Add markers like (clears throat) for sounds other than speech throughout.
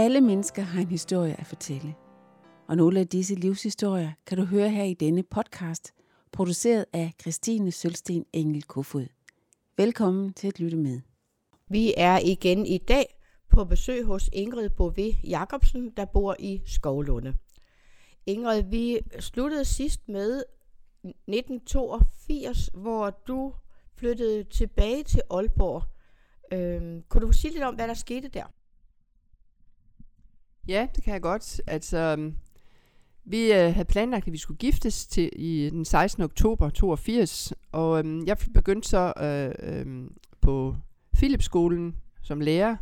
Alle mennesker har en historie at fortælle. Og nogle af disse livshistorier kan du høre her i denne podcast, produceret af Christine Sølsten Engel Kofod. Velkommen til at lytte med. Vi er igen i dag på besøg hos Ingrid Bové Jacobsen, der bor i Skovlunde. Ingrid, vi sluttede sidst med 1982, hvor du flyttede tilbage til Aalborg. Øhm, kunne du sige lidt om, hvad der skete der? Ja, det kan jeg godt. Altså, øhm, vi øh, havde planlagt, at vi skulle giftes til i den 16. oktober 82, og øh, jeg begyndte så øh, øh, på Philipsskolen som lærer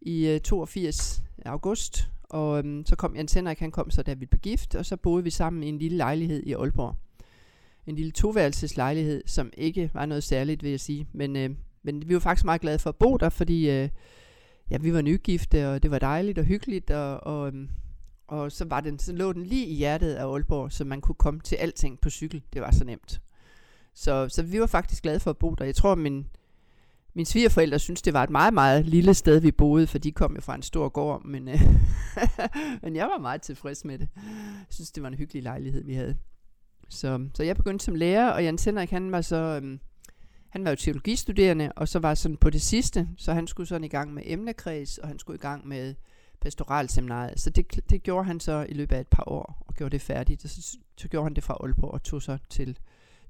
i øh, 82 august, og øh, så kom Jens Henrik, han kom så, da vi blev gift, og så boede vi sammen i en lille lejlighed i Aalborg. En lille toværelseslejlighed, som ikke var noget særligt, vil jeg sige. Men, øh, men vi var faktisk meget glade for at bo der, fordi øh, ja, vi var nygifte, og det var dejligt og hyggeligt, og, og, øhm, og så, var den, så lå den lige i hjertet af Aalborg, så man kunne komme til alting på cykel. Det var så nemt. Så, så vi var faktisk glade for at bo der. Jeg tror, min, min svigerforældre synes, det var et meget, meget lille sted, vi boede, for de kom jo fra en stor gård, men, øh, (laughs) men jeg var meget tilfreds med det. Jeg synes, det var en hyggelig lejlighed, vi havde. Så, så jeg begyndte som lærer, og Jens Henrik, han var så... Øh, han var jo teologistuderende, og så var sådan på det sidste, så han skulle sådan i gang med emnekreds, og han skulle i gang med pastoralseminariet. Så det, det gjorde han så i løbet af et par år, og gjorde det færdigt. Og så, så gjorde han det fra Aalborg, og tog så til,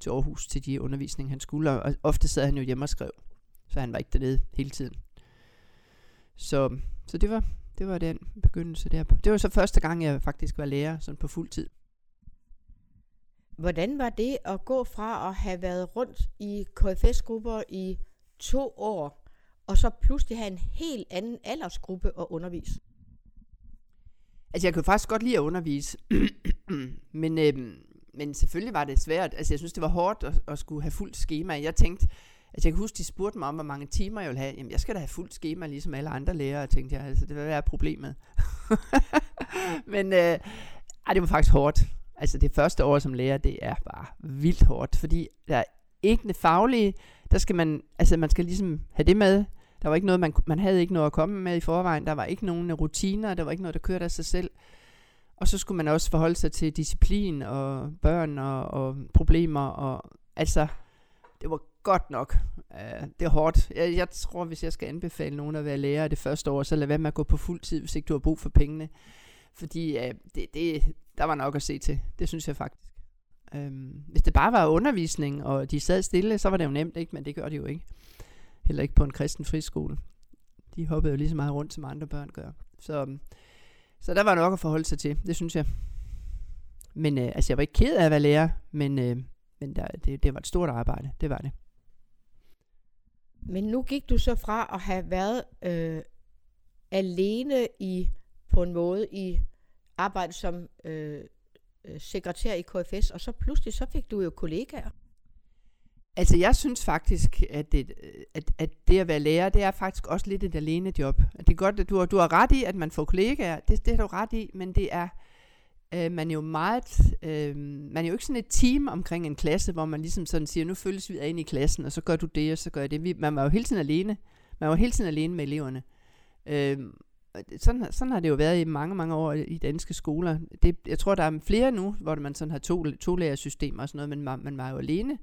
til Aarhus til de undervisning, han skulle. Og ofte sad han jo hjemme og skrev, så han var ikke dernede hele tiden. Så, så det var, det var den begyndelse der. Det var så første gang, jeg faktisk var lærer sådan på fuld tid. Hvordan var det at gå fra at have været rundt i KFS-grupper i to år, og så pludselig have en helt anden aldersgruppe at undervise? Altså, jeg kunne faktisk godt lide at undervise, (clears throat) men, øhm, men selvfølgelig var det svært. Altså, jeg synes, det var hårdt at, at skulle have fuldt schema. Jeg tænkte, altså, jeg kan huske, de spurgte mig om, hvor mange timer jeg ville have. Jamen, jeg skal da have fuldt schema, ligesom alle andre lærere, tænkte jeg. Altså, det var være problemet. (laughs) men øh, ej, det var faktisk hårdt. Altså det første år som lærer, det er bare vildt hårdt, fordi der er ikke det faglige, der skal man, altså man skal ligesom have det med. Der var ikke noget, man, man havde ikke noget at komme med i forvejen, der var ikke nogen rutiner, der var ikke noget, der kørte af sig selv. Og så skulle man også forholde sig til disciplin og børn og, og problemer, og altså, det var godt nok. Uh, det er hårdt. Jeg, jeg tror, hvis jeg skal anbefale nogen at være lærer det første år, så lad være med at gå på fuld tid, hvis ikke du har brug for pengene. Fordi øh, det, det, der var nok at se til. Det synes jeg faktisk. Øhm, hvis det bare var undervisning, og de sad stille, så var det jo nemt, ikke? men det gør de jo ikke. Heller ikke på en kristen friskole. De hoppede jo lige så meget rundt, som andre børn gør. Så, øhm, så der var nok at forholde sig til, det synes jeg. Men øh, altså, jeg var ikke ked af at være lærer, men, øh, men der, det, det var et stort arbejde, det var det. Men nu gik du så fra at have været øh, alene i på en måde i arbejde som øh, øh sekretær i KFS, og så pludselig så fik du jo kollegaer. Altså jeg synes faktisk, at det, øh, at, at det at være lærer, det er faktisk også lidt et alene job. Det er godt, at du, har, du har ret i, at man får kollegaer, det, det har du ret i, men det er, øh, man er jo meget, øh, man er jo ikke sådan et team omkring en klasse, hvor man ligesom sådan siger, nu følges vi ind i klassen, og så gør du det, og så gør jeg det. Vi, man var jo hele tiden alene. Man var hele tiden alene med eleverne. Øh, sådan, sådan har det jo været i mange, mange år i danske skoler. Det, jeg tror, der er flere nu, hvor man sådan har to, to lærersystemer og sådan noget, men man, man var jo alene.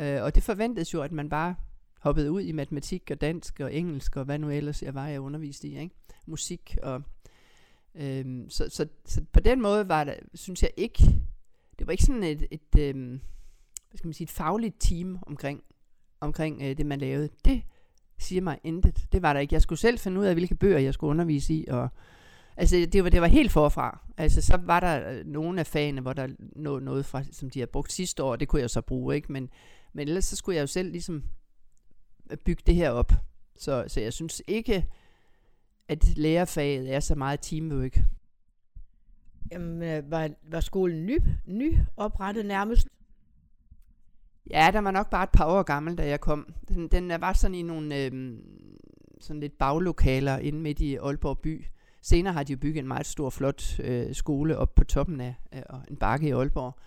Øh, og det forventedes jo, at man bare hoppede ud i matematik og dansk og engelsk og hvad nu ellers jeg var, jeg underviste i. Ikke? Musik og... Øhm, så, så, så på den måde var det, synes jeg ikke, det var ikke sådan et, et, øhm, hvad skal man sige, et fagligt team omkring, omkring øh, det, man lavede. Det siger mig intet. Det var der ikke. Jeg skulle selv finde ud af, hvilke bøger jeg skulle undervise i, og Altså, det var, det var helt forfra. Altså, så var der øh, nogle af fagene, hvor der lå noget fra, som de havde brugt sidste år, det kunne jeg så bruge, ikke? Men, men ellers så skulle jeg jo selv ligesom øh, bygge det her op. Så, så jeg synes ikke, at lærerfaget er så meget teamwork. Jamen, øh, var, var skolen ny, ny oprettet nærmest? Ja, der var nok bare et par år gammel, da jeg kom. Den, den var sådan i nogle øh, sådan lidt baglokaler inde midt i Aalborg by. Senere har de jo bygget en meget stor, flot øh, skole op på toppen af øh, en bakke i Aalborg.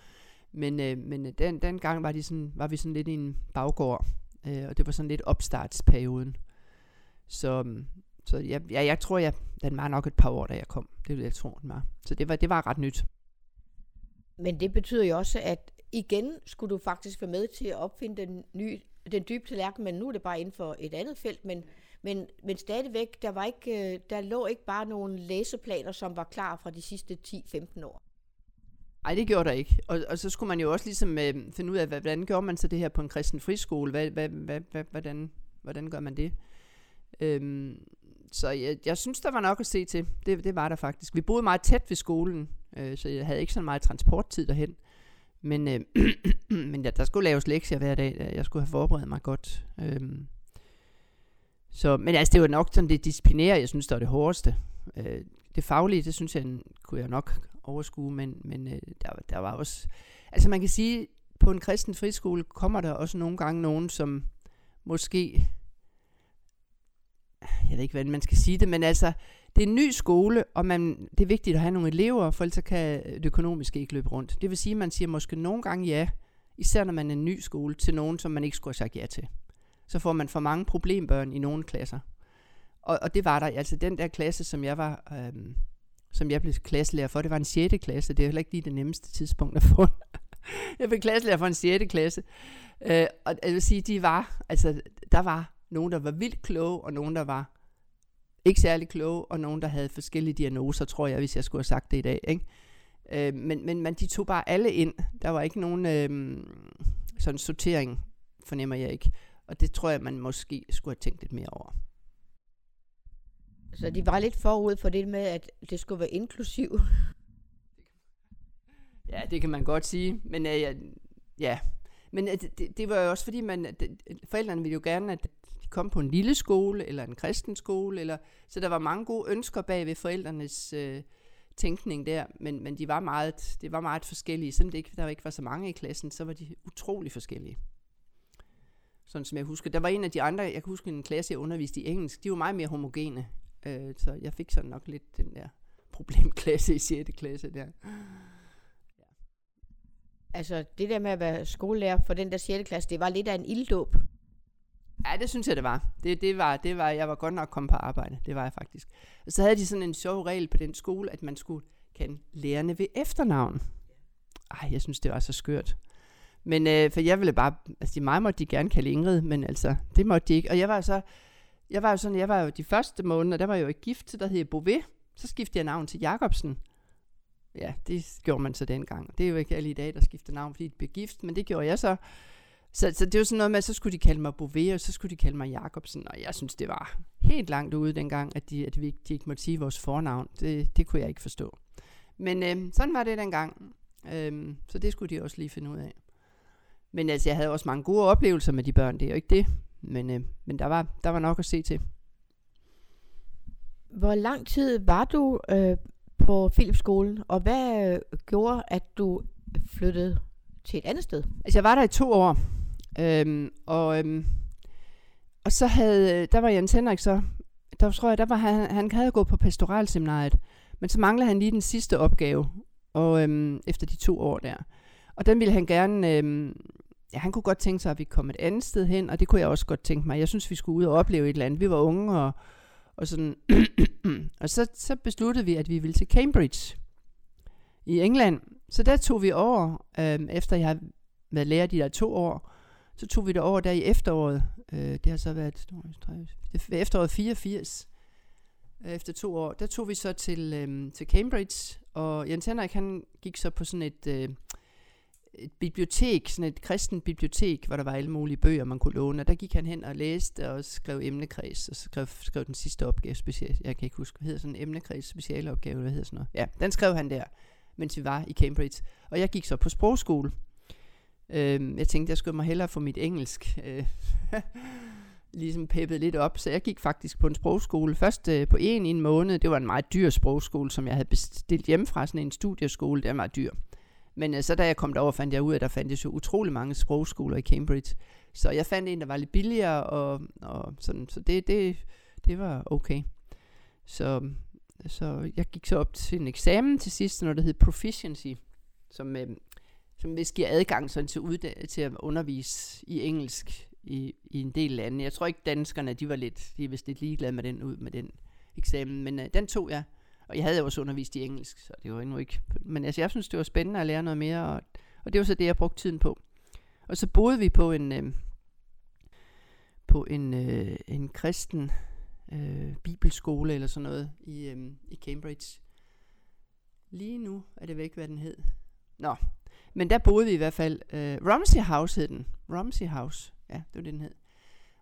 Men, øh, men øh, den, den gang var, de sådan, var vi sådan lidt i en baggård, øh, og det var sådan lidt opstartsperioden. Så, øhm, så jeg, ja, jeg tror, jeg, den var nok et par år, da jeg kom. Det vil jeg tro, den var. Så det var, det var ret nyt. Men det betyder jo også, at igen skulle du faktisk være med til at opfinde den, nye, den dybe tallerken, men nu er det bare inden for et andet felt. Men, men, men stadigvæk, der, var ikke, øh, der lå ikke bare nogle læseplaner, som var klar fra de sidste 10-15 år. Nej, det gjorde der ikke. Og, og så skulle man jo også ligesom øh, finde ud af, hvordan gjorde man så det her på en kristen friskole? Hvad, hvad, hvad, hvad, hvordan, hvordan gør man det? Øhm, så jeg, jeg synes, der var nok at se til. Det, det var der faktisk. Vi boede meget tæt ved skolen, øh, så jeg havde ikke så meget transporttid derhen. Men, øh, (clears throat) men ja, der skulle laves lektier hver dag. Jeg skulle have forberedt mig godt. Øhm, så, men altså, det var nok sådan det disciplinære, jeg synes, der var det hårdeste. Øh, det faglige, det synes jeg, kunne jeg nok overskue, men, men øh, der, der var også... Altså man kan sige, på en kristen friskole kommer der også nogle gange nogen, som måske... Jeg ved ikke, hvordan man skal sige det, men altså, det er en ny skole, og man, det er vigtigt at have nogle elever, for ellers kan det økonomiske ikke løbe rundt. Det vil sige, at man siger måske nogle gange ja, især når man er en ny skole, til nogen, som man ikke skulle have sagt ja til. Så får man for mange problembørn i nogle klasser. Og, og det var der, altså den der klasse, som jeg var, øhm, som jeg blev klasselærer for, det var en 6. klasse. Det er heller ikke lige det nemmeste tidspunkt at få. (laughs) jeg blev klasselærer for en 6. klasse. Øh, og jeg vil sige, de var, altså der var nogen, der var vildt kloge, og nogen, der var ikke særlig kloge, og nogen, der havde forskellige diagnoser, tror jeg, hvis jeg skulle have sagt det i dag. Ikke? Øh, men, men, men de tog bare alle ind. Der var ikke nogen øh, sådan sortering, fornemmer jeg ikke. Og det tror jeg, man måske skulle have tænkt lidt mere over. Så de var lidt forud for det med, at det skulle være inklusiv. Ja, det kan man godt sige. Men øh, ja. Men øh, det, det var jo også fordi, man, det, forældrene ville jo gerne, at de kom på en lille skole, eller en kristen skole, eller, så der var mange gode ønsker bag ved forældrenes øh, tænkning der, men, men de var meget, det var meget forskellige. Selvom det ikke, der ikke var så mange i klassen, så var de utrolig forskellige. Sådan som jeg husker. Der var en af de andre, jeg kan huske en klasse, jeg underviste i engelsk, de var meget mere homogene. Øh, så jeg fik sådan nok lidt den der problemklasse i 6. klasse der. Altså det der med at være skolelærer for den der 6. klasse, det var lidt af en ilddåb. Ja, det synes jeg, det var. Det, det var, det var. Jeg var godt nok kommet på arbejde. Det var jeg faktisk. Og så havde de sådan en sjov regel på den skole, at man skulle kende lærerne ved efternavn. Ej, jeg synes, det var så skørt. Men øh, for jeg ville bare, altså mig måtte de gerne kalde Ingrid, men altså, det måtte de ikke. Og jeg var så, jeg var jo sådan, jeg var jo de første måneder, der var jeg jo ikke gift, der hed Bové. Så skiftede jeg navn til Jacobsen. Ja, det gjorde man så dengang. Det er jo ikke alle i dag, der skifter navn, fordi de blev gift, men det gjorde jeg så. Så, så det var sådan noget med, at så skulle de kalde mig Bové, og så skulle de kalde mig Jacobsen, og jeg synes, det var helt langt ude dengang, at de, at vi, de ikke måtte sige vores fornavn. Det, det kunne jeg ikke forstå. Men øh, sådan var det dengang. Øh, så det skulle de også lige finde ud af. Men altså, jeg havde også mange gode oplevelser med de børn, det er jo ikke det. Men, øh, men der, var, der var nok at se til. Hvor lang tid var du øh, på Philipsskolen, og hvad øh, gjorde, at du flyttede til et andet sted? Altså, jeg var der i to år. Øhm, og, øhm, og så havde, øh, der var Jens Henrik så, der tror jeg, der var han, han havde gået på pastoralseminariet, men så manglede han lige den sidste opgave, og øhm, efter de to år der. Og den ville han gerne, øhm, ja, han kunne godt tænke sig, at vi kom et andet sted hen, og det kunne jeg også godt tænke mig. Jeg synes, vi skulle ud og opleve et eller andet. Vi var unge, og, og sådan. (clears throat) og så, så besluttede vi, at vi ville til Cambridge i England. Så der tog vi over, øh, efter jeg har været lærer de der to år, så tog vi det over der i efteråret. Øh, det har så været det efteråret 84. Øh, efter to år, der tog vi så til, øh, til Cambridge, og Jens Henrik han gik så på sådan et... Øh, et bibliotek, sådan et kristen bibliotek, hvor der var alle mulige bøger, man kunne låne. Og der gik han hen og læste og skrev emnekreds, og skrev, skrev den sidste opgave special. Jeg kan ikke huske, hvad hedder sådan en emnekreds specialopgave, hvad hedder sådan noget. Ja, den skrev han der, mens vi var i Cambridge. Og jeg gik så på sprogskole. Øhm, jeg tænkte, jeg skulle mig hellere få mit engelsk øh, (laughs) ligesom peppet lidt op, så jeg gik faktisk på en sprogskole. Først øh, på en i en måned, det var en meget dyr sprogskole, som jeg havde bestilt hjemmefra, sådan en studieskole, det var meget dyr. Men øh, så da jeg kom derover, fandt jeg ud af, at der fandtes jo utrolig mange sprogskoler i Cambridge. Så jeg fandt en, der var lidt billigere, og, og sådan, så det, det, det var okay. Så, så jeg gik så op til en eksamen til sidst, når det hed Proficiency, som, øh, som hvis giver adgang sådan til, udda- til at undervise i engelsk i, i en del lande. Jeg tror ikke danskerne, de var lidt, de er vist lidt ligeglade med den ud med den eksamen, men øh, den tog jeg. Og jeg havde jo også undervist i engelsk, så det var endnu ikke. Men altså, jeg synes, det var spændende at lære noget mere, og, og det var så det, jeg brugte tiden på. Og så boede vi på en, øh, på en, øh, en kristen øh, bibelskole eller sådan noget i, øh, i Cambridge. Lige nu er det væk, hvad den hed. Nå, men der boede vi i hvert fald. Øh, Romsey House hed den. Romsey House, ja, det var det, den hed.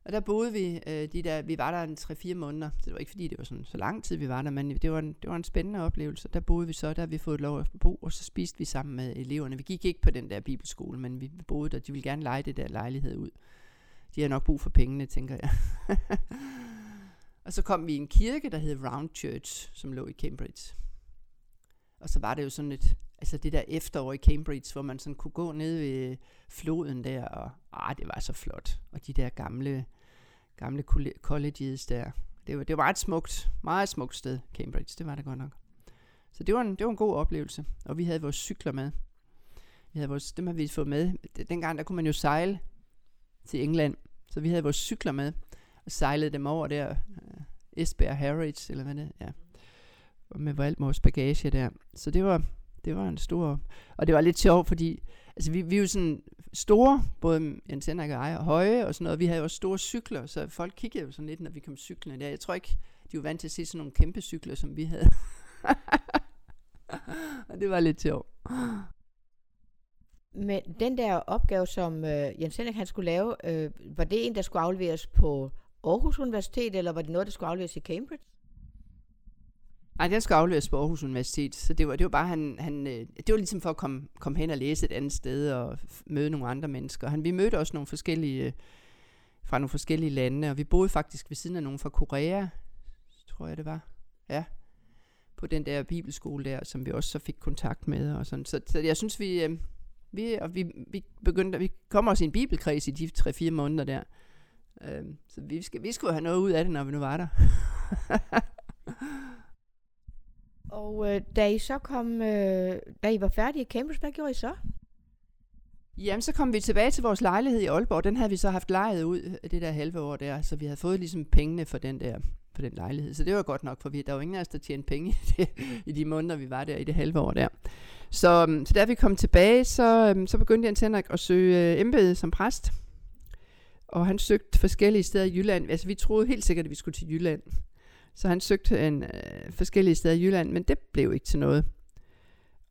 Og der boede vi, øh, de der, vi var der en 3-4 måneder. Så det var ikke fordi, det var sådan så lang tid, vi var der, men det var en, det var en spændende oplevelse. Der boede vi så, der vi fået lov at bo, og så spiste vi sammen med eleverne. Vi gik ikke på den der bibelskole, men vi boede der. De ville gerne lege det der lejlighed ud. De har nok brug for pengene, tænker jeg. (laughs) og så kom vi i en kirke, der hed Round Church, som lå i Cambridge. Og så var det jo sådan et, altså det der efterår i Cambridge, hvor man sådan kunne gå ned ved floden der, og ah, det var så flot. Og de der gamle, gamle colleges der. Det var, det var et smukt, meget smukt sted, Cambridge. Det var det godt nok. Så det var, en, det var en god oplevelse. Og vi havde vores cykler med. Vi havde vores, dem har vi fået med. Dengang der kunne man jo sejle til England. Så vi havde vores cykler med. Og sejlede dem over der. Øh, Esbjerg Harrods, eller hvad det er. Ja. Og med alt vores bagage der. Så det var, det var en stor... Og det var lidt sjovt, fordi altså, vi, vi er jo sådan store, både Jens Henrik og jeg, og høje og sådan noget. Vi havde jo også store cykler, så folk kiggede jo sådan lidt, når vi kom cyklerne der. Jeg tror ikke, de var vant til at se sådan nogle kæmpe cykler, som vi havde. (laughs) og det var lidt sjovt. Men den der opgave, som øh, Jens Henrik han skulle lave, øh, var det en, der skulle afleveres på Aarhus Universitet, eller var det noget, der skulle afleveres i Cambridge? Nej, den skulle afleveres på Aarhus Universitet, så det var, det var bare, han, han, øh, det var ligesom for at komme, komme hen og læse et andet sted og møde nogle andre mennesker. Han, vi mødte også nogle forskellige, øh, fra nogle forskellige lande, og vi boede faktisk ved siden af nogen fra Korea, tror jeg det var. Ja, på den der bibelskole der, som vi også så fik kontakt med. Og sådan. Så, så jeg synes, vi, øh, vi, og vi, vi begyndte, vi kom også i en bibelkreds i de 3-4 måneder der. Øh, så vi, skal, vi skulle have noget ud af det, når vi nu var der. (laughs) Og øh, da I så kom, øh, da I var færdige i Cambridge, hvad gjorde I så? Jamen, så kom vi tilbage til vores lejlighed i Aalborg. Den havde vi så haft lejet ud øh, det der halve år der, så vi havde fået ligesom pengene for den der for den lejlighed. Så det var godt nok, for vi, der var ingen af os, der tjente penge i, det, i de måneder, vi var der i det halve år der. Så, øhm, så da vi kom tilbage, så, øhm, så begyndte Jens Henrik at søge øh, embede som præst. Og han søgte forskellige steder i Jylland. Altså, vi troede helt sikkert, at vi skulle til Jylland. Så han søgte en, øh, forskellige steder i Jylland, men det blev ikke til noget.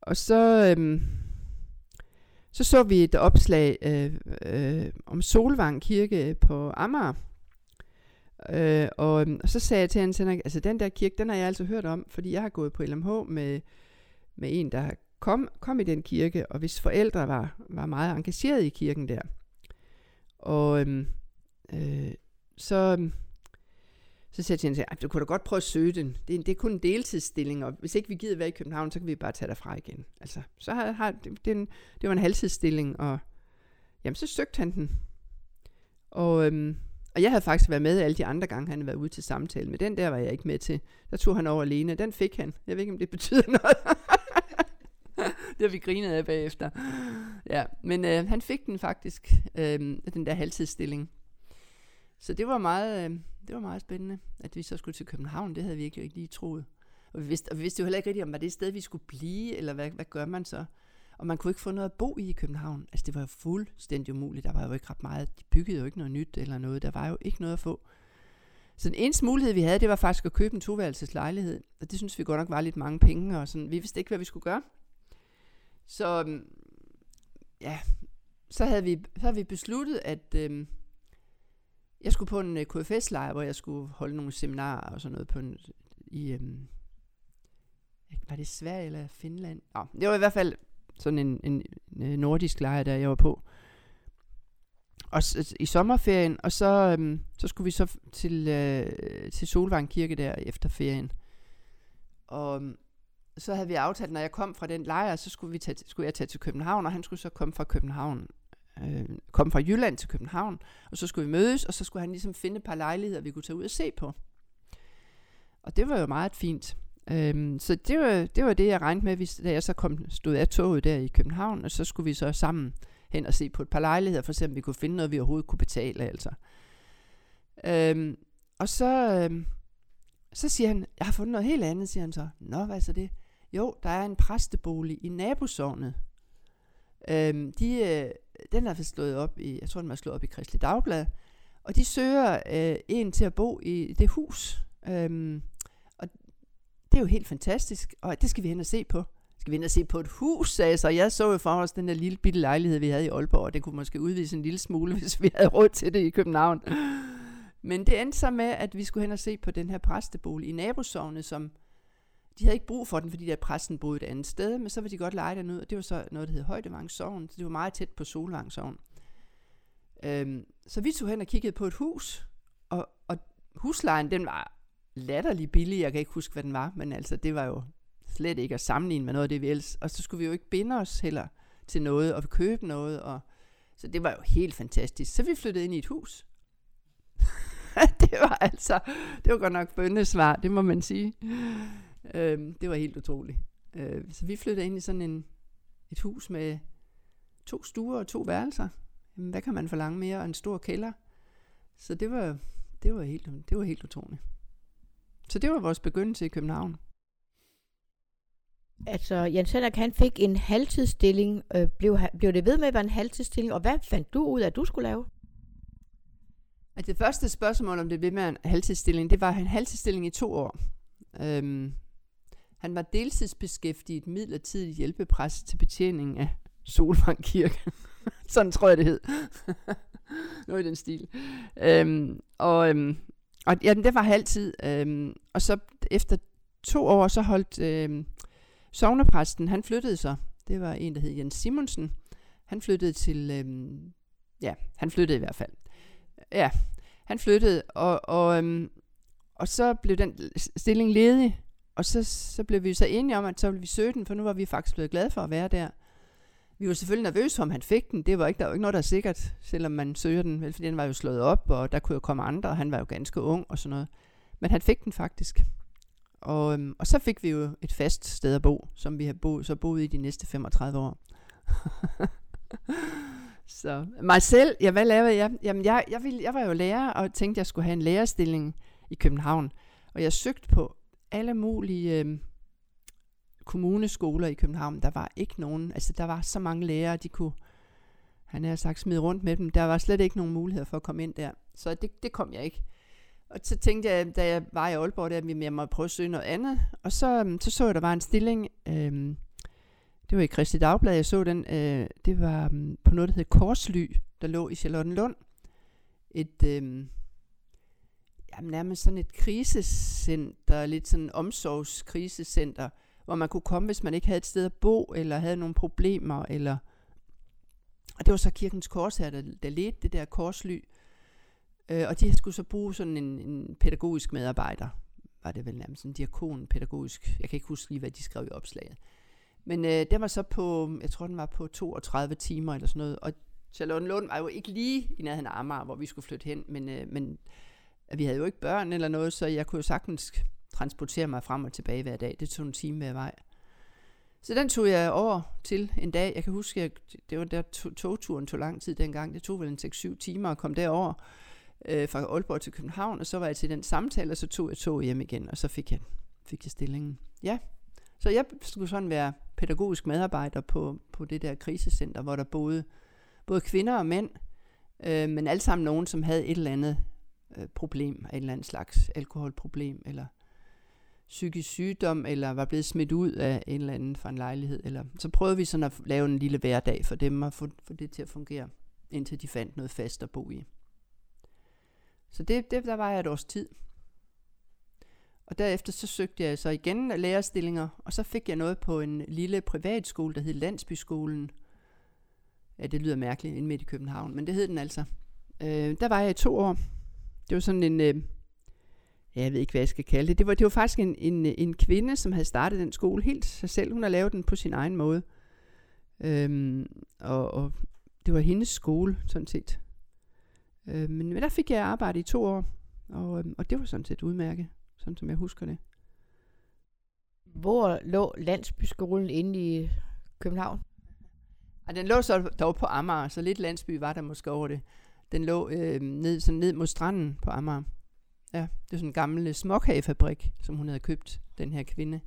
Og så, øh, så så vi et opslag øh, øh, om Solvang Kirke på Amager. Øh, og, øhm, og så sagde jeg til hans altså den der kirke, den har jeg altså hørt om, fordi jeg har gået på LMH med, med en, der kom, kom i den kirke, og hvis forældre var, var meget engageret i kirken der. Og øh, øh, så øhm, så siger jeg til hende, du kunne da godt prøve at søge den. Det, er, det er kun en deltidsstilling, og hvis ikke vi gider være i København, så kan vi bare tage derfra igen. Altså, så har, har det, det, en, det var en halvtidsstilling, og jamen, så søgte han den. Og, øhm, og jeg havde faktisk været med alle de andre gange, han havde været ude til samtale, men den der var jeg ikke med til. Der tog han over alene. Den fik han. Jeg ved ikke, om det betyder (laughs) noget. det har vi grinet af bagefter. Ja, men øh, han fik den faktisk, øh, den der halvtidsstilling. Så det var meget, øh, det var meget spændende, at vi så skulle til København. Det havde vi ikke lige troet. Og vi vidste, og vi vidste jo heller ikke rigtigt, om var det sted, vi skulle blive, eller hvad, hvad gør man så? Og man kunne ikke få noget at bo i i København. Altså det var jo fuldstændig umuligt. Der var jo ikke ret meget. De byggede jo ikke noget nyt eller noget. Der var jo ikke noget at få. Så den eneste mulighed, vi havde, det var faktisk at købe en toværelseslejlighed. Og det synes vi godt nok var lidt mange penge. Og sådan. Vi vidste ikke, hvad vi skulle gøre. Så øhm, ja, så havde vi, så havde vi besluttet, at øh, jeg skulle på en øh, KFS-lejr, hvor jeg skulle holde nogle seminarer og sådan noget på en, i, um, var det Sverige eller Finland? Nå, det var i hvert fald sådan en, en, en nordisk lejr, der jeg var på. Og s- i sommerferien, og så, øhm, så skulle vi så til, øh, til Solvang Kirke der efter ferien. Og øh, så havde vi aftalt, når jeg kom fra den lejr, så skulle, vi tage, skulle jeg tage til København, og han skulle så komme fra København øh, kom fra Jylland til København, og så skulle vi mødes, og så skulle han ligesom finde et par lejligheder, vi kunne tage ud og se på. Og det var jo meget fint. Øhm, så det var, det var det, jeg regnede med, hvis, da jeg så kom, stod af toget der i København, og så skulle vi så sammen hen og se på et par lejligheder, for at se, om vi kunne finde noget, vi overhovedet kunne betale. Altså. Øhm, og så, øhm, så siger han, jeg har fundet noget helt andet, siger han så. Nå, hvad er så det? Jo, der er en præstebolig i nabosovnet. Øhm, de, øh, den er slået op i, jeg tror, den er slået op i Kristelig Dagblad. Og de søger øh, en til at bo i det hus. Øhm, og det er jo helt fantastisk, og det skal vi hen og se på. Skal vi hen og se på et hus, sagde jeg så. Jeg så jo for os den der lille bitte lejlighed, vi havde i Aalborg, og det kunne måske udvise en lille smule, (laughs) hvis vi havde råd til det i København. Men det endte så med, at vi skulle hen og se på den her præstebolig i nabosovnet, som de havde ikke brug for den, fordi der præsten boede et andet sted, men så ville de godt lege den ud, og det var så noget, der hed Højdevang så det var meget tæt på Solvang Sovn. Øhm, så vi tog hen og kiggede på et hus, og, og huslejen, den var latterlig billig, jeg kan ikke huske, hvad den var, men altså, det var jo slet ikke at sammenligne med noget af det, vi ellers, og så skulle vi jo ikke binde os heller til noget, og købe noget, og så det var jo helt fantastisk. Så vi flyttede ind i et hus. (laughs) det var altså, det var godt nok bøndesvar, det må man sige. Øhm, det var helt utroligt. Øh, så vi flyttede ind i sådan en, et hus med to stuer og to værelser. Jamen, hvad kan man forlange mere? Og en stor kælder. Så det var, det var, helt, det var helt utroligt. Så det var vores begyndelse i København. Altså, Jens Henrik, han fik en halvtidsstilling. Øh, blev, blev det ved med at være en halvtidsstilling? Og hvad fandt du ud af, at du skulle lave? At det første spørgsmål, om det blev med en halvtidsstilling, det var en halvtidsstilling i to år. Øhm, han var deltidsbeskæftiget midlertidig hjælpepræst til betjening af Solvang Kirke. (laughs) Sådan tror jeg, det hed. (laughs) Noget i den stil. Øhm, og, øhm, og ja, det var halvtid. Øhm, og så efter to år, så holdt øhm, sovnepræsten, han flyttede sig. Det var en, der hed Jens Simonsen. Han flyttede til, øhm, ja, han flyttede i hvert fald. Ja, han flyttede, og, og, øhm, og så blev den stilling ledig, og så, så blev vi så enige om, at så ville vi søge den, for nu var vi faktisk blevet glade for at være der. Vi var selvfølgelig nervøse for, om han fik den. Det var ikke, der var ikke noget, der er sikkert, selvom man søger den, vel, fordi den var jo slået op, og der kunne jo komme andre, og han var jo ganske ung og sådan noget. Men han fik den faktisk. Og, øhm, og så fik vi jo et fast sted at bo, som vi har bo, så boet i de næste 35 år. (laughs) så mig selv, ja, hvad lavede jeg? Jamen, jeg, jeg, ville, jeg var jo lærer, og tænkte, jeg skulle have en lærerstilling i København. Og jeg søgte på alle mulige øh, kommuneskoler i København. Der var ikke nogen, altså der var så mange lærere, de kunne, han har sagt, smide rundt med dem. Der var slet ikke nogen mulighed for at komme ind der. Så det, det kom jeg ikke. Og så tænkte jeg, da jeg var i Aalborg, der, at jeg måtte prøve at søge noget andet. Og så øh, så, så jeg, der var en stilling, øh, det var i Kristi Dagblad, jeg så den, øh, det var øh, på noget, der hed Korsly, der lå i Charlottenlund. Et, øh, jamen nærmest sådan et krisecenter, lidt sådan omsorgskrisecenter, hvor man kunne komme, hvis man ikke havde et sted at bo, eller havde nogle problemer, eller... Og det var så Kirkens Kors her, der, der ledte det der korsly. Øh, og de skulle så bruge sådan en, en pædagogisk medarbejder, var det vel nærmest en diakon pædagogisk. Jeg kan ikke huske lige, hvad de skrev i opslaget. Men øh, det var så på, jeg tror den var på 32 timer eller sådan noget. Og Charlotte Lund var jo ikke lige i nærheden af Amager, hvor vi skulle flytte hen, men, øh, men vi havde jo ikke børn eller noget, så jeg kunne jo sagtens transportere mig frem og tilbage hver dag. Det tog en time hver vej. Så den tog jeg over til en dag. Jeg kan huske, at det var der togturen tog lang tid dengang. Det tog vel en 6-7 timer at komme derover øh, fra Aalborg til København, og så var jeg til den samtale, og så tog jeg tog hjem igen, og så fik jeg, fik jeg stillingen. Ja, så jeg skulle sådan være pædagogisk medarbejder på, på det der krisecenter, hvor der boede både kvinder og mænd, øh, men alle sammen nogen, som havde et eller andet øh, problem af en eller anden slags alkoholproblem, eller psykisk sygdom, eller var blevet smidt ud af en eller anden fra en lejlighed. Eller, så prøvede vi sådan at lave en lille hverdag for dem, og få, få det til at fungere, indtil de fandt noget fast at bo i. Så det, det der var jeg et års tid. Og derefter så søgte jeg så igen lærerstillinger, og så fik jeg noget på en lille privatskole, der hed Landsbyskolen. Ja, det lyder mærkeligt, inde midt i København, men det hed den altså. Øh, der var jeg i to år. Det var sådan en, øh, jeg ved ikke, hvad jeg skal kalde det. Det var, det var faktisk en, en, en kvinde, som havde startet den skole helt sig selv. Hun har lavet den på sin egen måde. Øhm, og, og det var hendes skole, sådan set. Øh, men, men der fik jeg arbejde i to år, og, øhm, og det var sådan set udmærket, sådan som jeg husker det. Hvor lå landsbyskolen inde i København? Og den lå så dog på Amager, så lidt landsby var der måske over det. Den lå øh, ned, sådan ned mod stranden på Amager. Ja, det er sådan en gammel øh, småkagefabrik, som hun havde købt, den her kvinde.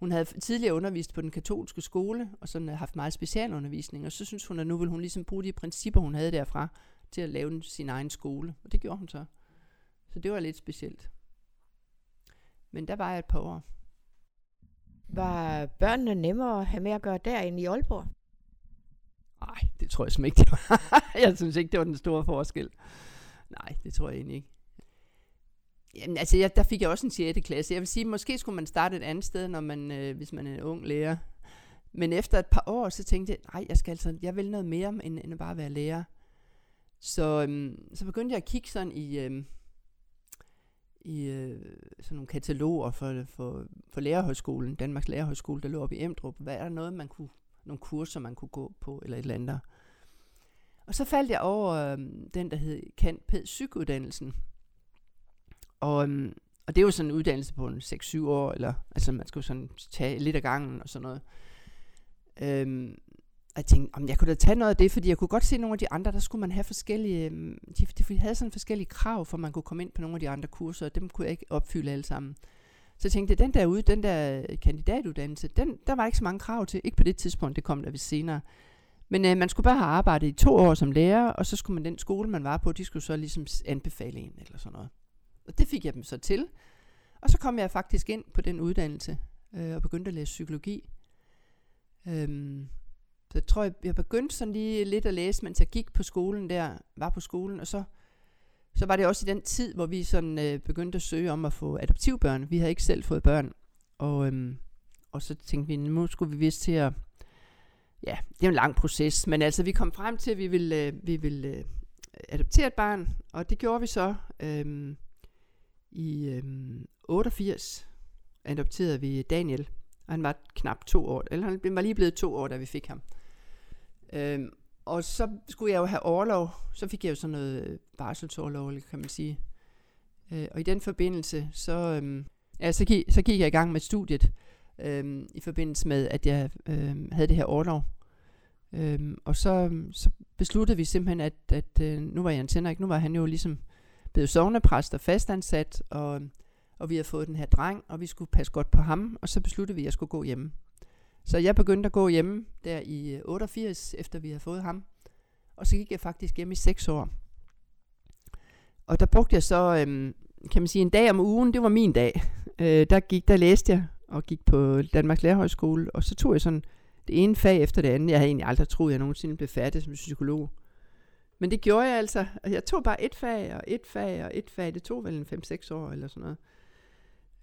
Hun havde tidligere undervist på den katolske skole, og sådan øh, haft meget specialundervisning, og så synes hun, at nu vil hun ligesom bruge de principper, hun havde derfra, til at lave sin egen skole. Og det gjorde hun så. Så det var lidt specielt. Men der var jeg et par år. Var børnene nemmere at have med at gøre der end i Aalborg? Nej, det tror jeg simpelthen ikke, det var. (laughs) jeg synes ikke, det var den store forskel. Nej, det tror jeg egentlig ikke. Jamen, altså, jeg, der fik jeg også en 6. klasse. Jeg vil sige, måske skulle man starte et andet sted, når man, øh, hvis man er en ung lærer. Men efter et par år, så tænkte jeg, nej, jeg skal altså, jeg vil noget mere, end, end bare at være lærer. Så, øhm, så begyndte jeg at kigge sådan i, øhm, i øh, sådan nogle kataloger for, for, for lærerhøjskolen, Danmarks Lærerhøjskole, der lå oppe i Emdrup. Hvad er der noget, man kunne, nogle kurser, man kunne gå på, eller et eller andet. Og så faldt jeg over øh, den, der hed Kant Ped Psykuddannelsen. Og, øh, og det er jo sådan en uddannelse på en 6-7 år, eller altså man skulle sådan tage lidt af gangen og sådan noget. Øhm, og jeg tænkte, om jeg kunne da tage noget af det, fordi jeg kunne godt se nogle af de andre, der skulle man have forskellige, øhm, de, de havde sådan forskellige krav, for man kunne komme ind på nogle af de andre kurser, og dem kunne jeg ikke opfylde alle sammen. Så jeg tænkte, den der ude, den der øh, kandidatuddannelse, den, der var ikke så mange krav til. Ikke på det tidspunkt, det kom der vist senere. Men øh, man skulle bare have arbejdet i to år som lærer, og så skulle man den skole, man var på, de skulle så ligesom anbefale en eller sådan noget. Og det fik jeg dem så til. Og så kom jeg faktisk ind på den uddannelse, øh, og begyndte at læse psykologi. Øhm, så jeg tror, jeg, jeg begyndte sådan lige lidt at læse, mens jeg gik på skolen der, var på skolen, og så, så var det også i den tid, hvor vi sådan øh, begyndte at søge om at få adoptivbørn. Vi havde ikke selv fået børn, og, øhm, og så tænkte vi, nu skulle vi vist til at, ja, det er en lang proces, men altså vi kom frem til, at vi ville, øh, vi ville øh, adoptere et barn, og det gjorde vi så øhm, i øhm, 88, adopterede vi Daniel, og han var knap to år, eller han var lige blevet to år, da vi fik ham. Øhm, og så skulle jeg jo have overlov, så fik jeg jo sådan noget øh, barselsoverlov, kan man sige. Øh, og i den forbindelse, så, øhm, ja, så, gik, så gik jeg i gang med studiet, øhm, i forbindelse med, at jeg øhm, havde det her overlov. Øhm, og så, øhm, så besluttede vi simpelthen, at, at øh, nu var Jens Henrik, nu var han jo ligesom blevet sovnepræst og fastansat, og, øhm, og vi havde fået den her dreng, og vi skulle passe godt på ham, og så besluttede vi, at jeg skulle gå hjemme. Så jeg begyndte at gå hjemme der i øh, 88, efter vi havde fået ham. Og så gik jeg faktisk hjem i 6 år. Og der brugte jeg så, øhm, kan man sige, en dag om ugen, det var min dag. (laughs) Øh, der, gik, der læste jeg og gik på Danmarks Lærerhøjskole, og så tog jeg sådan det ene fag efter det andet. Jeg havde egentlig aldrig troet, at jeg nogensinde blev færdig som psykolog. Men det gjorde jeg altså. Jeg tog bare et fag, og et fag, og et fag. Det tog vel en 5-6 år eller sådan noget.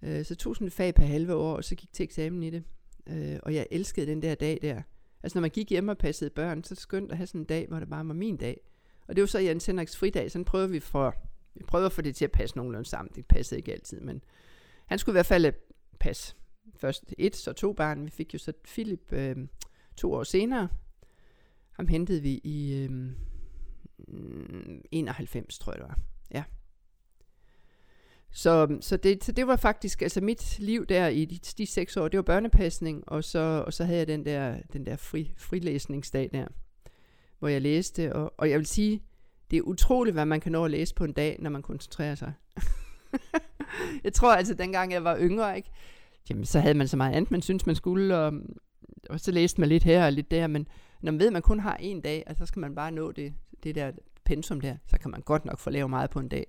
Øh, så tog sådan et fag per halve år, og så gik til eksamen i det. Øh, og jeg elskede den der dag der. Altså når man gik hjem og passede børn, så er det skønt at have sådan en dag, hvor det bare var min dag. Og det var så Jens Henriks fridag, så prøvede vi for, vi prøvede at få det til at passe nogenlunde sammen. Det passede ikke altid, men han skulle i hvert fald øh, passe først et, så to barn. Vi fik jo så Philip øh, to år senere. Ham hentede vi i øh, mm, 91, tror jeg det var. Ja. Så, så, det, så det var faktisk, altså mit liv der i de, de seks år, det var børnepasning, og så, og så havde jeg den der, den der fri, frilæsningsdag der, hvor jeg læste, og, og jeg vil sige, det er utroligt, hvad man kan nå at læse på en dag, når man koncentrerer sig. (laughs) jeg tror altså, dengang jeg var yngre, ikke? Jamen, så havde man så meget andet, man synes, man skulle, og, og så læste man lidt her og lidt der, men når man ved, at man kun har en dag, og så skal man bare nå det, det der pensum der, så kan man godt nok få lavet meget på en dag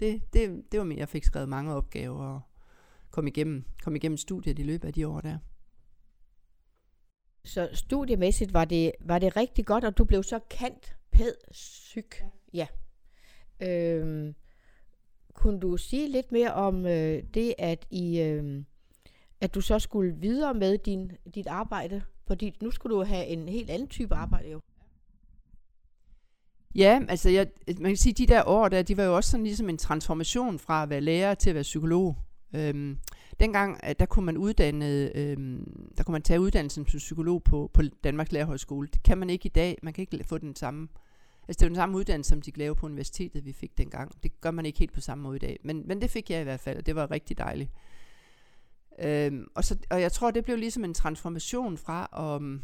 det, det, det var mere, jeg fik skrevet mange opgaver og kom igennem, kom igennem studiet i løbet af de år der. Så studiemæssigt var det, var det rigtig godt, og du blev så kant pæd syg. Ja. ja. Øhm, kunne du sige lidt mere om øh, det, at i øh, at du så skulle videre med din, dit arbejde? Fordi nu skulle du have en helt anden type arbejde jo. Ja, altså jeg, øh, man kan sige, de der år der, de var jo også sådan ligesom en transformation fra at være lærer til at være psykolog. Øhm, dengang, øh, der kunne man uddanne, øhm, der kunne man tage uddannelsen som psykolog på, på Danmarks Lærerhøjskole. Det kan man ikke i dag. Man kan ikke få den samme, altså det er den samme uddannelse, som de lavede på universitetet, vi fik dengang. Det gør man ikke helt på samme måde i dag. Men, men det fik jeg i hvert fald, og det var rigtig dejligt. Øhm, og, så, og jeg tror, det blev ligesom en transformation fra at,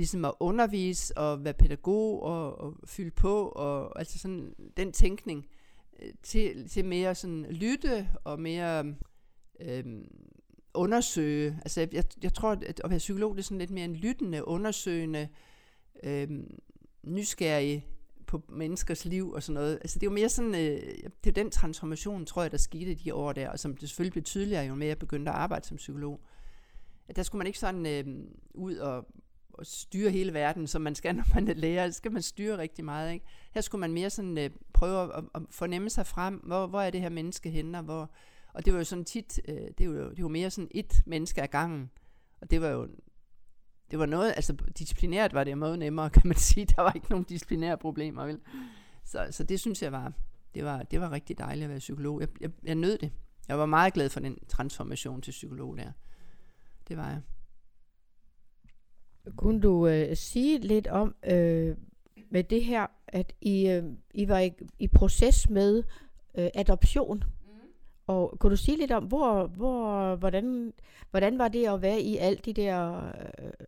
ligesom at undervise og være pædagog og, og fylde på, og altså sådan den tænkning øh, til, til mere sådan lytte og mere øh, undersøge. Altså jeg, jeg tror, at at være psykolog, det er sådan lidt mere en lyttende, undersøgende, øh, nysgerrig på menneskers liv og sådan noget. Altså det er jo mere sådan, øh, det er den transformation, tror jeg, der skete i de år der, og som det selvfølgelig blev tydeligere, jo mere jeg begyndte at arbejde som psykolog. At der skulle man ikke sådan øh, ud og, at styre hele verden, som man skal, (laughs) når man er lærer. Så skal man styre rigtig meget. Ikke? Her skulle man mere sådan øh, prøve at, at fornemme sig frem, hvor, hvor er det her menneske henne, og hvor, og det var jo sådan tit, øh, det, var jo, det var mere sådan et menneske ad gangen. Og det var jo det var noget, altså disciplinært var det meget nemmere, kan man (laughs) sige. Der var ikke nogen disciplinære problemer, vel? Så, så det synes jeg var, det var, det var rigtig dejligt at være psykolog. Jeg, jeg, jeg nød det. Jeg var meget glad for den transformation til psykolog der. Det var jeg. Kunne du øh, sige lidt om øh, med det her, at I, øh, I var i, i proces med øh, adoption? Og kunne du sige lidt om, hvor, hvor, hvordan, hvordan var det at være i alt de der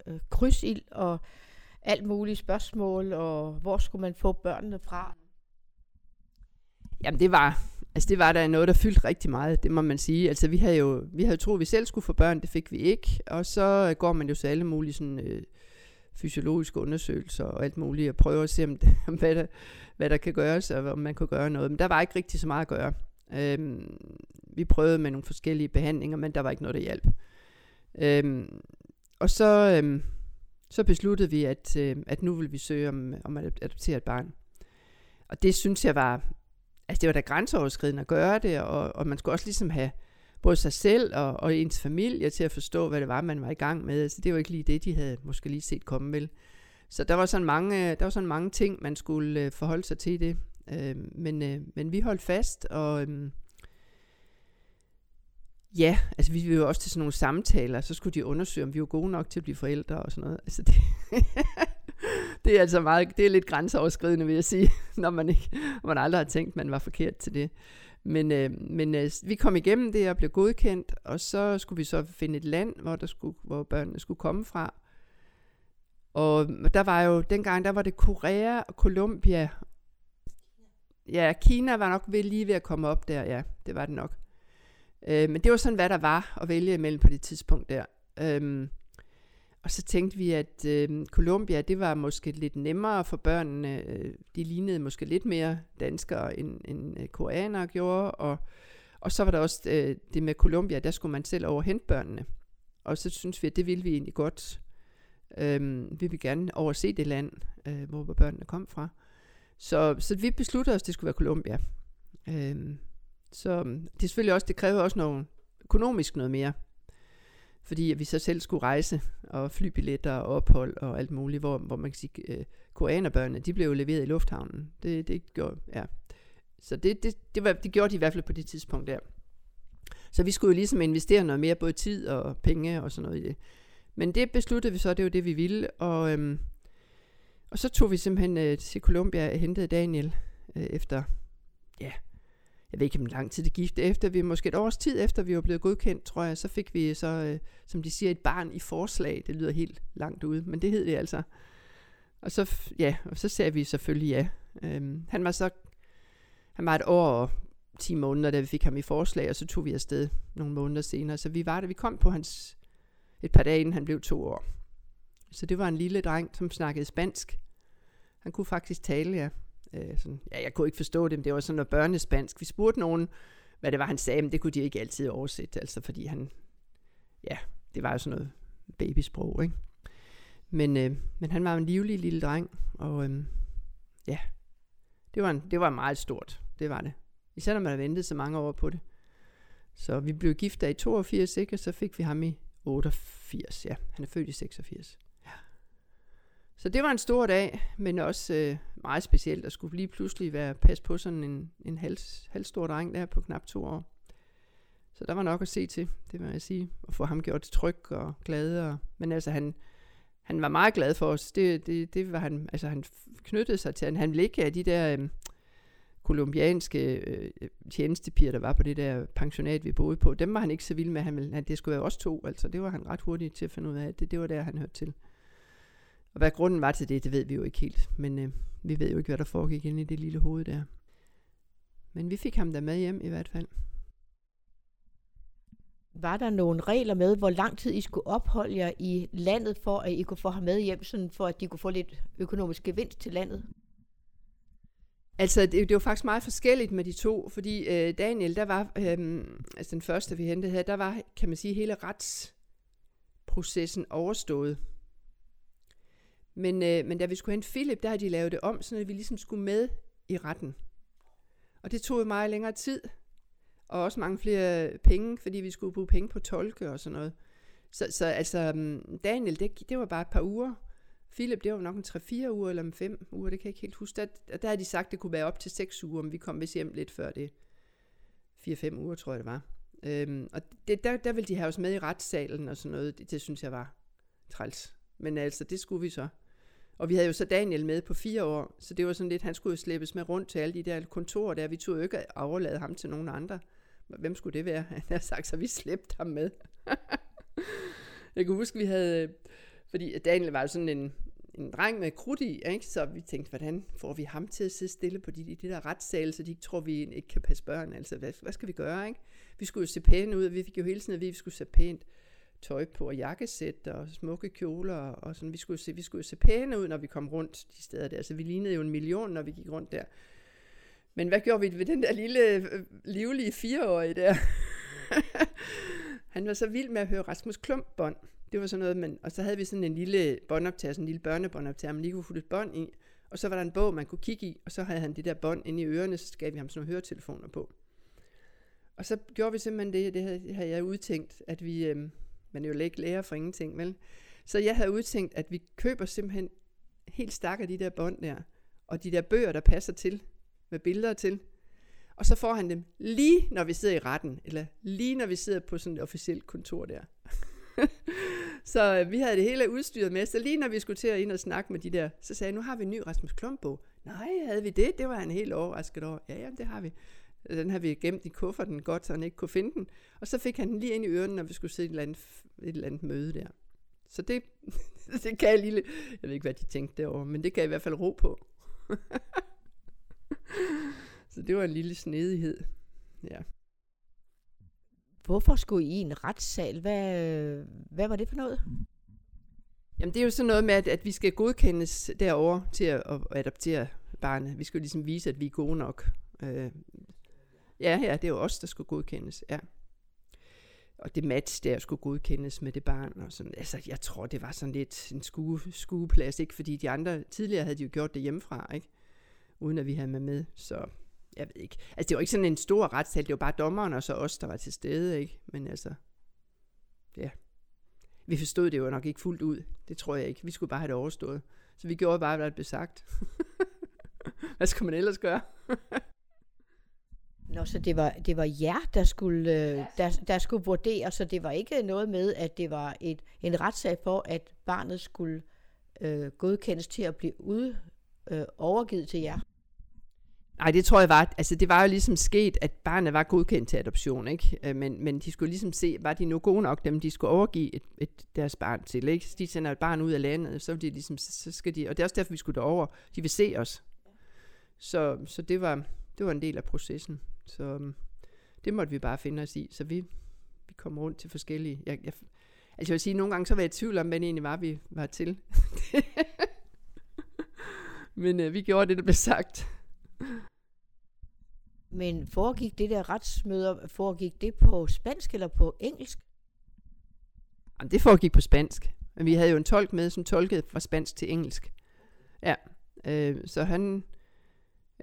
øh, krydsild og alt mulige spørgsmål, og hvor skulle man få børnene fra? Jamen det var, altså det var der noget, der fyldte rigtig meget, det må man sige. Altså vi havde jo, vi havde troet, at vi selv skulle få børn, det fik vi ikke. Og så øh, går man jo til alle mulige sådan, øh, fysiologiske undersøgelser og alt muligt, og prøver at se, om (laughs) det, hvad, der, hvad der kan gøres, og om man kunne gøre noget. Men der var ikke rigtig så meget at gøre. Øhm, vi prøvede med nogle forskellige behandlinger, men der var ikke noget, der hjalp. Øhm, og så, øhm, så besluttede vi, at, øh, at nu ville vi søge om, om at adoptere et barn. Og det synes jeg var, altså det var da grænseoverskridende at gøre det, og, og man skulle også ligesom have både sig selv og, og ens familie til at forstå, hvad det var, man var i gang med. Altså det var ikke lige det, de havde måske lige set komme vel. Så der var sådan mange, der var sådan mange ting, man skulle øh, forholde sig til det. Øh, men, øh, men vi holdt fast, og øh, ja, altså vi ville jo også til sådan nogle samtaler, så skulle de undersøge, om vi var gode nok til at blive forældre og sådan noget. Altså det, (laughs) det er altså meget, det er lidt grænseoverskridende, vil jeg sige, (laughs) når man, ikke, når man aldrig har tænkt, at man var forkert til det. Men, øh, men øh, vi kom igennem det og blev godkendt, og så skulle vi så finde et land, hvor, der skulle, hvor børnene skulle komme fra. Og der var jo, dengang der var det Korea og Colombia Ja, Kina var nok ved, lige ved at komme op der, ja, det var det nok. Øh, men det var sådan, hvad der var at vælge imellem på det tidspunkt der. Øh, og så tænkte vi, at øh, Colombia, det var måske lidt nemmere for børnene. Øh, de lignede måske lidt mere danskere, end, end øh, koreanere gjorde. Og, og så var der også øh, det med Colombia, der skulle man selv overhente børnene. Og så synes vi, at det ville vi egentlig godt. Øh, vi vil gerne overse det land, øh, hvor børnene kom fra. Så, så vi besluttede os, at det skulle være Colombia. Øh, så det er selvfølgelig også, det kræver også noget økonomisk noget mere. Fordi vi så selv skulle rejse, og flybilletter og ophold og alt muligt, hvor, hvor man kan sige, øh, koreanerbørnene, de blev jo leveret i lufthavnen. Det, det gjorde, ja. Så det, det, det, var, det gjorde de i hvert fald på det tidspunkt der. Så vi skulle jo ligesom investere noget mere, både tid og penge og sådan noget i det. Men det besluttede vi så, det var det, vi ville. Og øhm, og så tog vi simpelthen øh, til Colombia og hentede Daniel øh, efter, ja, jeg ved ikke, hvor lang tid det gik. Efter vi, måske et års tid efter vi var blevet godkendt, tror jeg, så fik vi så, øh, som de siger, et barn i forslag. Det lyder helt langt ude, men det hed det altså. Og så, ja, og så sagde vi selvfølgelig ja. Øhm, han var så, han var et år og 10 måneder, da vi fik ham i forslag, og så tog vi afsted nogle måneder senere. Så vi var der, vi kom på hans, et par dage inden han blev to år. Så det var en lille dreng, som snakkede spansk. Han kunne faktisk tale, ja. Øh, sådan, ja, jeg kunne ikke forstå det, men det var sådan noget børnespansk. Vi spurgte nogen, hvad det var, han sagde, men det kunne de ikke altid oversætte, altså fordi han, ja, det var jo sådan noget babysprog, ikke? Men, øh, men han var en livlig lille dreng, og øh, ja, det var, en, det var meget stort, det var det. Især når man har ventet så mange år på det. Så vi blev gift i 82, ikke? og så fik vi ham i 88, ja. Han er født i 86. Så det var en stor dag, men også øh, meget specielt at skulle lige pludselig være pas på sådan en, en hals, halvstor dreng der på knap to år. Så der var nok at se til, det må jeg sige. At få ham gjort tryg og glad. Og, men altså han, han var meget glad for os. Det, det, det var han, altså han knyttede sig til. Han, han ville ikke af de der øh, kolumbianske øh, tjenestepiger, der var på det der pensionat, vi boede på. Dem var han ikke så vild med. Han ville, han, det skulle være os to. Altså det var han ret hurtigt til at finde ud af. Det, det var der, han hørte til. Og hvad grunden var til det, det ved vi jo ikke helt. Men øh, vi ved jo ikke, hvad der foregik inde i det lille hoved der. Men vi fik ham der med hjem i hvert fald. Var der nogle regler med, hvor lang tid I skulle opholde jer i landet, for at I kunne få ham med hjem, sådan for at de kunne få lidt økonomisk gevinst til landet? Altså, det, det var faktisk meget forskelligt med de to, fordi øh, Daniel, der var, øh, altså den første, vi hentede her, der var, kan man sige, hele retsprocessen overstået. Men, øh, men da vi skulle hente Philip, der havde de lavet det om, så vi ligesom skulle med i retten. Og det tog jo meget længere tid, og også mange flere penge, fordi vi skulle bruge penge på tolke og sådan noget. Så, så altså, mm, Daniel, det, det var bare et par uger. Philip, det var nok en 3-4 uger eller en 5 uger, det kan jeg ikke helt huske. Der, der havde de sagt, det kunne være op til 6 uger, men vi kom vist hjem lidt før det. 4-5 uger, tror jeg det var. Øhm, og det, der, der ville de have os med i retssalen og sådan noget. Det, det synes jeg var træls. Men altså, det skulle vi så. Og vi havde jo så Daniel med på fire år, så det var sådan lidt, han skulle jo slæbes med rundt til alle de der kontorer der. Vi tog jo ikke overlade ham til nogen andre. Hvem skulle det være? (laughs) Han har sagt, så vi slæbte ham med. (laughs) jeg kan huske, vi havde... Fordi Daniel var jo sådan en, en dreng med krudt i, ikke? så vi tænkte, hvordan får vi ham til at sidde stille på de, de der retssale, så de ikke tror, vi ikke kan passe børn. Altså, hvad, hvad skal vi gøre? Ikke? Vi skulle jo se pæne ud, og vi fik jo hele tiden at vide, at vi skulle se pænt tøj på, og jakkesæt og smukke kjoler, og sådan. Vi skulle, se, vi skulle se pæne ud, når vi kom rundt de steder der. Så vi lignede jo en million, når vi gik rundt der. Men hvad gjorde vi ved den der lille, øh, livlige fireårige der? (laughs) han var så vild med at høre Rasmus Klump bånd. Det var sådan noget, man, og så havde vi sådan en lille båndoptager, sådan en lille børnebåndoptager, man lige kunne få et bånd i. Og så var der en bog, man kunne kigge i, og så havde han det der bånd inde i ørerne, så gav vi ham sådan nogle høretelefoner på. Og så gjorde vi simpelthen det, det havde, det havde jeg udtænkt, at vi, øh, man er jo ikke lærer for ingenting, vel? Så jeg havde udtænkt, at vi køber simpelthen helt stak af de der bånd der, og de der bøger, der passer til, med billeder til. Og så får han dem lige, når vi sidder i retten, eller lige når vi sidder på sådan et officielt kontor der. (laughs) så øh, vi havde det hele udstyret med, så lige når vi skulle til at ind og snakke med de der, så sagde jeg, nu har vi en ny Rasmus Klumbo. Nej, havde vi det? Det var han helt overrasket over. Ja, ja, det har vi. Den har vi gemt i kufferten godt, så han ikke kunne finde den. Og så fik han den lige ind i ørerne, når vi skulle se et eller andet, et eller andet møde der. Så det, (laughs) det kan jeg lige, jeg ved ikke, hvad de tænkte derovre, men det kan jeg i hvert fald ro på. (laughs) så det var en lille snedighed. Ja. Hvorfor skulle I i en retssal? Hvad, hvad var det for noget? Jamen det er jo sådan noget med, at, at vi skal godkendes derover til at, at adoptere barnet. Vi skal jo ligesom vise, at vi er gode nok. Øh, ja, ja, det er jo os, der skulle godkendes, ja. Og det match der skulle godkendes med det barn. Og sådan. Altså, jeg tror, det var sådan lidt en skue, skueplads, ikke? Fordi de andre, tidligere havde de jo gjort det hjemmefra, ikke? Uden at vi havde med med. Så jeg ved ikke. Altså, det var ikke sådan en stor retssal. Det var bare dommeren og så os, der var til stede, ikke? Men altså, ja. Vi forstod det jo nok ikke fuldt ud. Det tror jeg ikke. Vi skulle bare have det overstået. Så vi gjorde bare, hvad der blev sagt. (laughs) hvad skal man ellers gøre? (laughs) Nå, så det var, det var jer, der skulle, øh, der, der skulle vurdere, så det var ikke noget med, at det var et, en retssag for, at barnet skulle øh, godkendes til at blive ud, øh, overgivet til jer? Nej, det tror jeg var, altså det var jo ligesom sket, at barnet var godkendt til adoption, ikke? Øh, men, men de skulle ligesom se, var de nu gode nok, dem de skulle overgive et, et, deres barn til, ikke? Så de sender et barn ud af landet, så, de ligesom, så skal de, og det er også derfor, vi skulle derover. De vil se os. Så, så det, var, det var en del af processen. Så um, det måtte vi bare finde os i. Så vi, vi kom rundt til forskellige... Jeg, jeg, altså jeg vil sige, nogle gange så var jeg i tvivl om, hvad det egentlig var, vi var til. (laughs) Men uh, vi gjorde det, der blev sagt. Men foregik det der retsmøder, foregik det på spansk eller på engelsk? Jamen, det foregik på spansk. Men vi havde jo en tolk med, som tolkede fra spansk til engelsk. Ja, øh, så han...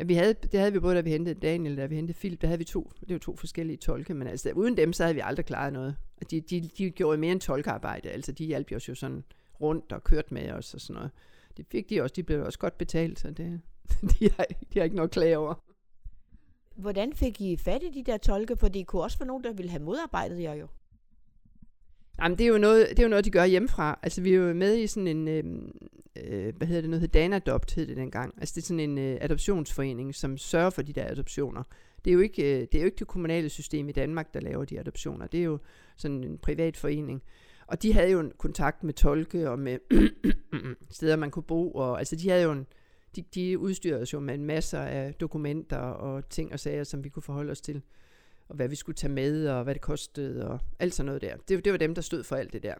Vi havde, det havde vi både, da vi hentede Daniel, da vi hentede Philip, der havde vi to, det var to forskellige tolke, men altså uden dem, så havde vi aldrig klaret noget. De, de, de gjorde mere end tolkearbejde, altså de hjalp os jo sådan rundt og kørte med os og sådan noget. Det fik de også, de blev også godt betalt, så det, (laughs) de, har, de har ikke noget klage over. Hvordan fik I fat i de der tolke? For det kunne også være nogen, der ville have modarbejdet jer jo. Jamen, det er jo noget, det er jo noget de gør hjemmefra. Altså, vi er jo med i sådan en, øh, øh, hvad hedder det, noget hedder Danadopt, hed det dengang. Altså, det er sådan en øh, adoptionsforening, som sørger for de der adoptioner. Det er, jo ikke, øh, det er jo ikke det kommunale system i Danmark, der laver de adoptioner. Det er jo sådan en privat forening. Og de havde jo en kontakt med tolke og med (coughs) steder, man kunne bo. Og, altså de havde jo en, de, de udstyrede os jo med en masse af dokumenter og ting og sager, som vi kunne forholde os til. Og hvad vi skulle tage med, og hvad det kostede, og alt sådan noget der. Det, det var dem, der stod for alt det der.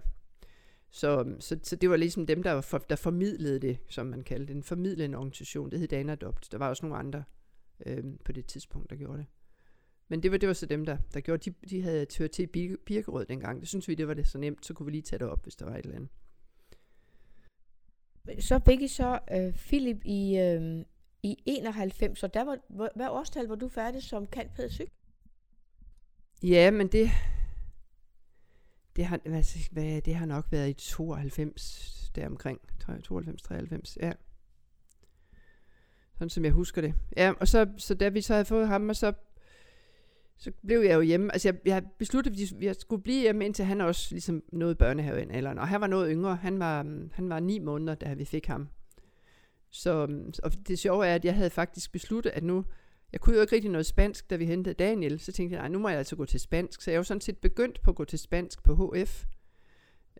Så, øhm, så, så det var ligesom dem, der, for, der formidlede det, som man kaldte det. En formidlende organisation. Det hed Danadopt. Der var også nogle andre øh, på det tidspunkt, der gjorde det. Men det var, det var så dem, der, der gjorde. De, de havde tørt til Birkerød dengang. Det synes vi, det var det så nemt. Så kunne vi lige tage det op, hvis der var et eller andet. Så fik I så øh, Philip i, øh, i 91, så der var, hvad årstal var du færdig som kantpædagogyk? Ja, men det, det har, hvad, det har nok været i 92, deromkring. 92, 93, ja. Sådan som jeg husker det. Ja, og så, så da vi så havde fået ham, og så, så blev jeg jo hjemme. Altså jeg, jeg besluttede, at jeg skulle blive hjemme, indtil han også ligesom nåede børnehaven. Eller, og han var noget yngre. Han var, han var ni måneder, da vi fik ham. Så og det sjove er, at jeg havde faktisk besluttet, at nu, jeg kunne jo ikke rigtig noget spansk, da vi hentede Daniel. Så tænkte jeg, nej, nu må jeg altså gå til spansk. Så jeg var sådan set begyndt på at gå til spansk på HF.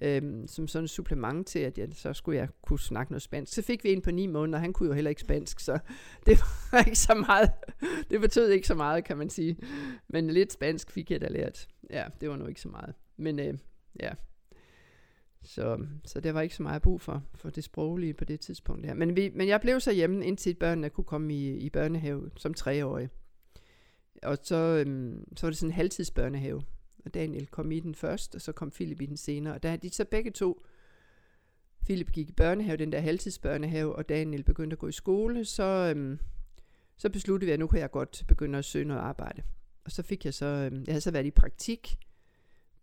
Øhm, som sådan et supplement til, at jeg, så skulle jeg kunne snakke noget spansk. Så fik vi en på ni måneder, og han kunne jo heller ikke spansk, så (laughs) det var ikke så meget. Det betød ikke så meget, kan man sige. Men lidt spansk fik jeg da lært. Ja, det var nu ikke så meget. Men øh, ja, så, så det var ikke så meget brug for, for det sproglige på det tidspunkt her. Men, vi, men jeg blev så hjemme, indtil børnene kunne komme i, i børnehave som treårige. Og så, øhm, så var det sådan en halvtidsbørnehave. Og Daniel kom i den først, og så kom Philip i den senere. Og da de så begge to, Philip gik i børnehave, den der halvtidsbørnehave, og Daniel begyndte at gå i skole, så, øhm, så besluttede vi, at nu kan jeg godt begynde at søge noget arbejde. Og så fik jeg så, øhm, jeg havde så været i praktik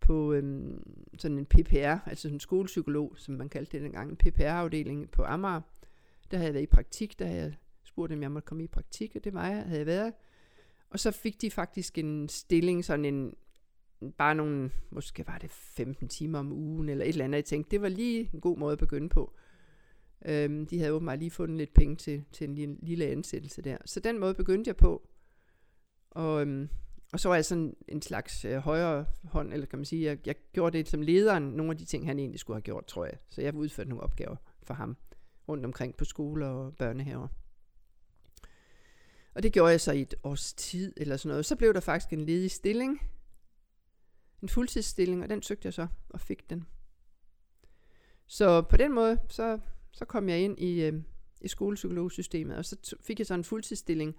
på øhm, sådan en PPR, altså en skolepsykolog, som man kaldte det dengang, en PPR-afdeling på Amager. Der havde jeg været i praktik, der havde jeg spurgt, om jeg måtte komme i praktik, og det var jeg, havde jeg været. Og så fik de faktisk en stilling, sådan en, bare nogle, måske var det 15 timer om ugen, eller et eller andet. Jeg tænkte, det var lige en god måde at begynde på. Øhm, de havde åbenbart lige fundet lidt penge til, til en lille, lille ansættelse der. Så den måde begyndte jeg på. Og, øhm, og så var jeg sådan en slags øh, højre hånd, eller kan man sige, jeg, jeg gjorde det som lederen, nogle af de ting, han egentlig skulle have gjort, tror jeg. Så jeg udførte nogle opgaver for ham rundt omkring på skoler og børnehaver. Og det gjorde jeg så i et års tid eller sådan noget. Så blev der faktisk en ledig stilling, en fuldtidsstilling, og den søgte jeg så og fik den. Så på den måde, så, så kom jeg ind i, øh, i skolepsykologsystemet, og så fik jeg så en fuldtidsstilling,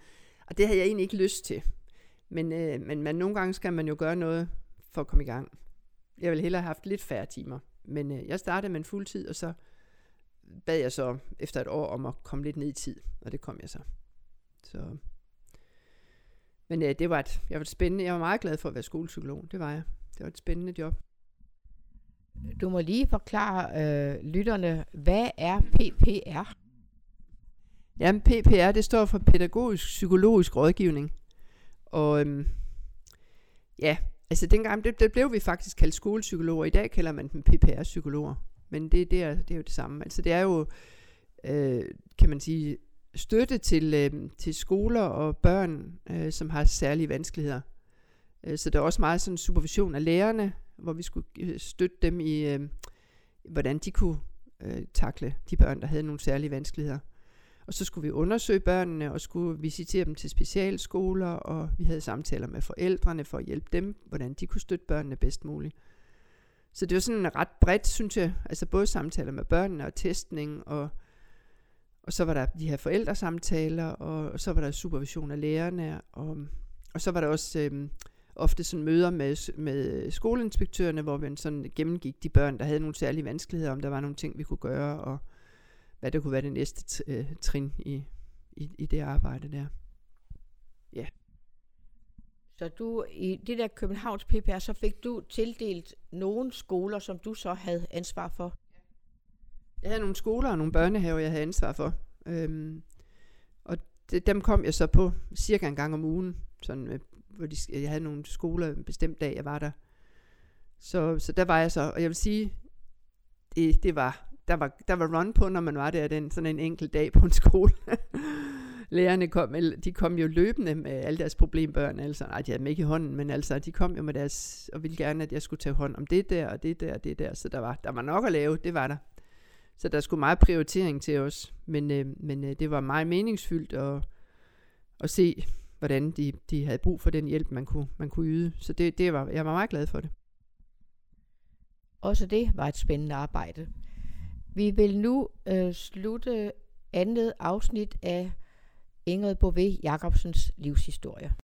og det havde jeg egentlig ikke lyst til. Men, øh, men man, nogle gange skal man jo gøre noget for at komme i gang. Jeg ville hellere have haft lidt færre timer. Men øh, jeg startede med en fuldtid, og så bad jeg så efter et år om at komme lidt ned i tid. Og det kom jeg så. Så. Men øh, det var et, jeg var spændende. Jeg var meget glad for at være skolepsykolog. Det var jeg. Det var et spændende job. Du må lige forklare øh, lytterne, hvad er PPR? Jamen PPR, det står for Pædagogisk Psykologisk Rådgivning. Og øhm, ja, altså dengang, det, det blev vi faktisk kaldt skolepsykologer. I dag kalder man dem PPR-psykologer. Men det, det, er, det er jo det samme. Altså det er jo, øh, kan man sige, støtte til, øh, til skoler og børn, øh, som har særlige vanskeligheder. Øh, så der er også meget sådan supervision af lærerne, hvor vi skulle øh, støtte dem i, øh, hvordan de kunne øh, takle de børn, der havde nogle særlige vanskeligheder. Og så skulle vi undersøge børnene og skulle visitere dem til specialskoler, og vi havde samtaler med forældrene for at hjælpe dem, hvordan de kunne støtte børnene bedst muligt. Så det var sådan ret bredt, synes jeg. Altså både samtaler med børnene og testning, og, og så var der de her forældresamtaler, og, og så var der supervision af lærerne, og, og så var der også øh, ofte sådan møder med, med skoleinspektørerne, hvor vi sådan gennemgik de børn, der havde nogle særlige vanskeligheder, om der var nogle ting, vi kunne gøre, og hvad der kunne være det næste øh, trin i, i, i det arbejde der. Ja. Så du i det der Københavns PPR, så fik du tildelt nogle skoler, som du så havde ansvar for? Jeg havde nogle skoler og nogle børnehaver, jeg havde ansvar for. Øhm, og det, dem kom jeg så på cirka en gang om ugen. Sådan, øh, hvor de, jeg havde nogle skoler en bestemt dag, jeg var der. Så, så der var jeg så, og jeg vil sige, det, det var der var, der var run på, når man var der den, sådan en enkelt dag på en skole. (laughs) lærerne kom, de kom jo løbende med alle deres problembørn, altså, nej, de havde dem ikke i hånden, men altså, de kom jo med deres, og ville gerne, at jeg skulle tage hånd om det der, og det der, og det der, så der var, der var nok at lave, det var der. Så der skulle meget prioritering til os, men, øh, men øh, det var meget meningsfyldt at, at se, hvordan de, de havde brug for den hjælp, man kunne, man kunne yde. Så det, det var, jeg var meget glad for det. Også det var et spændende arbejde. Vi vil nu øh, slutte andet afsnit af Ingrid Bové Jacobsens livshistorie.